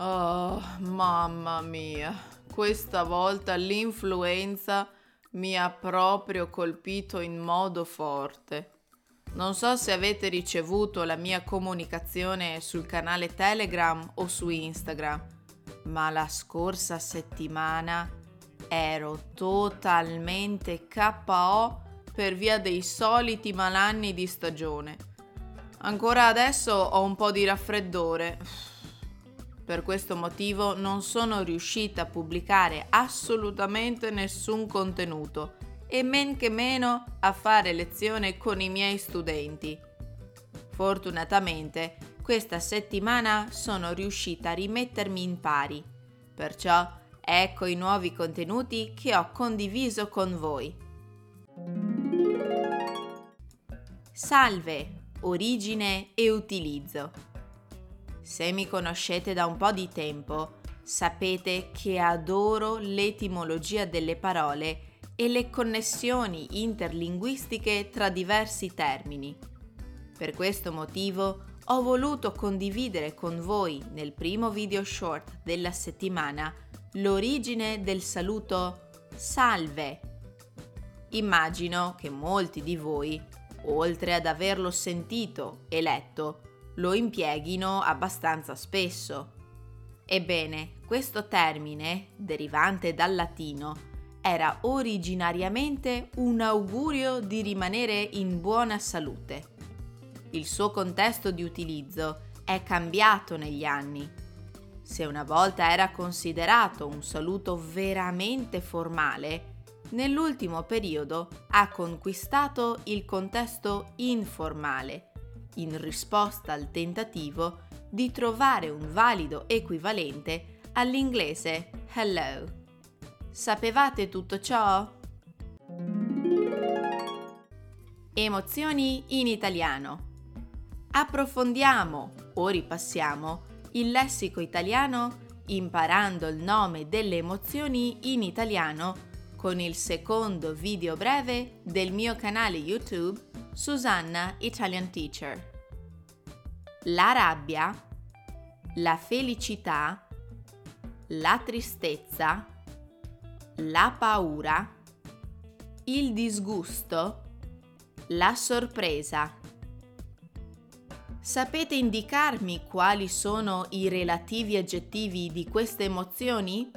Oh, mamma mia, questa volta l'influenza mi ha proprio colpito in modo forte. Non so se avete ricevuto la mia comunicazione sul canale Telegram o su Instagram, ma la scorsa settimana ero totalmente KO per via dei soliti malanni di stagione. Ancora adesso ho un po' di raffreddore. Per questo motivo non sono riuscita a pubblicare assolutamente nessun contenuto e men che meno a fare lezione con i miei studenti. Fortunatamente questa settimana sono riuscita a rimettermi in pari, perciò ecco i nuovi contenuti che ho condiviso con voi. Salve, origine e utilizzo. Se mi conoscete da un po' di tempo, sapete che adoro l'etimologia delle parole e le connessioni interlinguistiche tra diversi termini. Per questo motivo ho voluto condividere con voi nel primo video short della settimana l'origine del saluto salve. Immagino che molti di voi, oltre ad averlo sentito e letto, lo impieghino abbastanza spesso. Ebbene, questo termine, derivante dal latino, era originariamente un augurio di rimanere in buona salute. Il suo contesto di utilizzo è cambiato negli anni. Se una volta era considerato un saluto veramente formale, nell'ultimo periodo ha conquistato il contesto informale, in risposta al tentativo di trovare un valido equivalente all'inglese hello. Sapevate tutto ciò? Emozioni in italiano. Approfondiamo o ripassiamo il lessico italiano imparando il nome delle emozioni in italiano con il secondo video breve del mio canale YouTube Susanna Italian Teacher. La rabbia, la felicità, la tristezza, la paura, il disgusto, la sorpresa. Sapete indicarmi quali sono i relativi aggettivi di queste emozioni?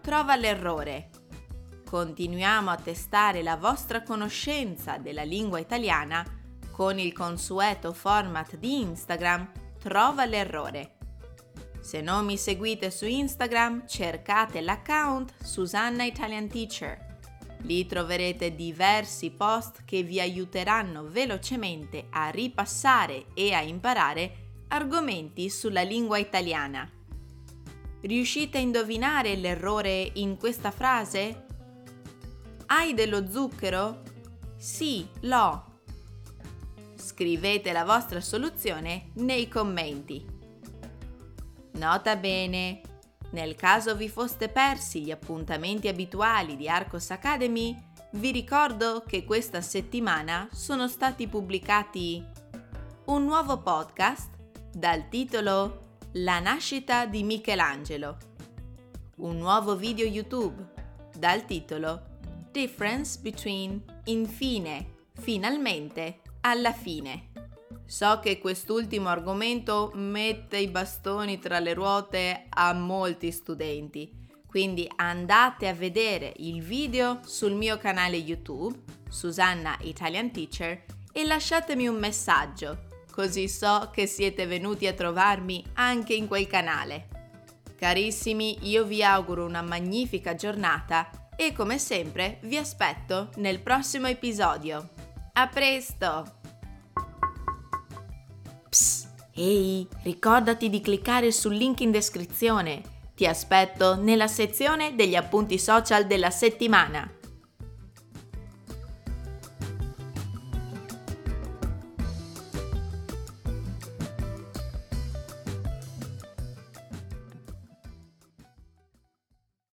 Trova l'errore. Continuiamo a testare la vostra conoscenza della lingua italiana con il consueto format di Instagram Trova l'errore. Se non mi seguite su Instagram, cercate l'account Susanna Italian Teacher. Lì troverete diversi post che vi aiuteranno velocemente a ripassare e a imparare argomenti sulla lingua italiana. Riuscite a indovinare l'errore in questa frase? Hai dello zucchero? Sì, l'ho. Scrivete la vostra soluzione nei commenti. Nota bene, nel caso vi foste persi gli appuntamenti abituali di Arcos Academy, vi ricordo che questa settimana sono stati pubblicati un nuovo podcast dal titolo La nascita di Michelangelo, un nuovo video YouTube dal titolo Difference between infine, finalmente, alla fine. So che quest'ultimo argomento mette i bastoni tra le ruote a molti studenti, quindi andate a vedere il video sul mio canale YouTube, Susanna Italian Teacher, e lasciatemi un messaggio, così so che siete venuti a trovarmi anche in quel canale. Carissimi, io vi auguro una magnifica giornata e come sempre vi aspetto nel prossimo episodio. A presto! Ehi, ricordati di cliccare sul link in descrizione. Ti aspetto nella sezione degli appunti social della settimana.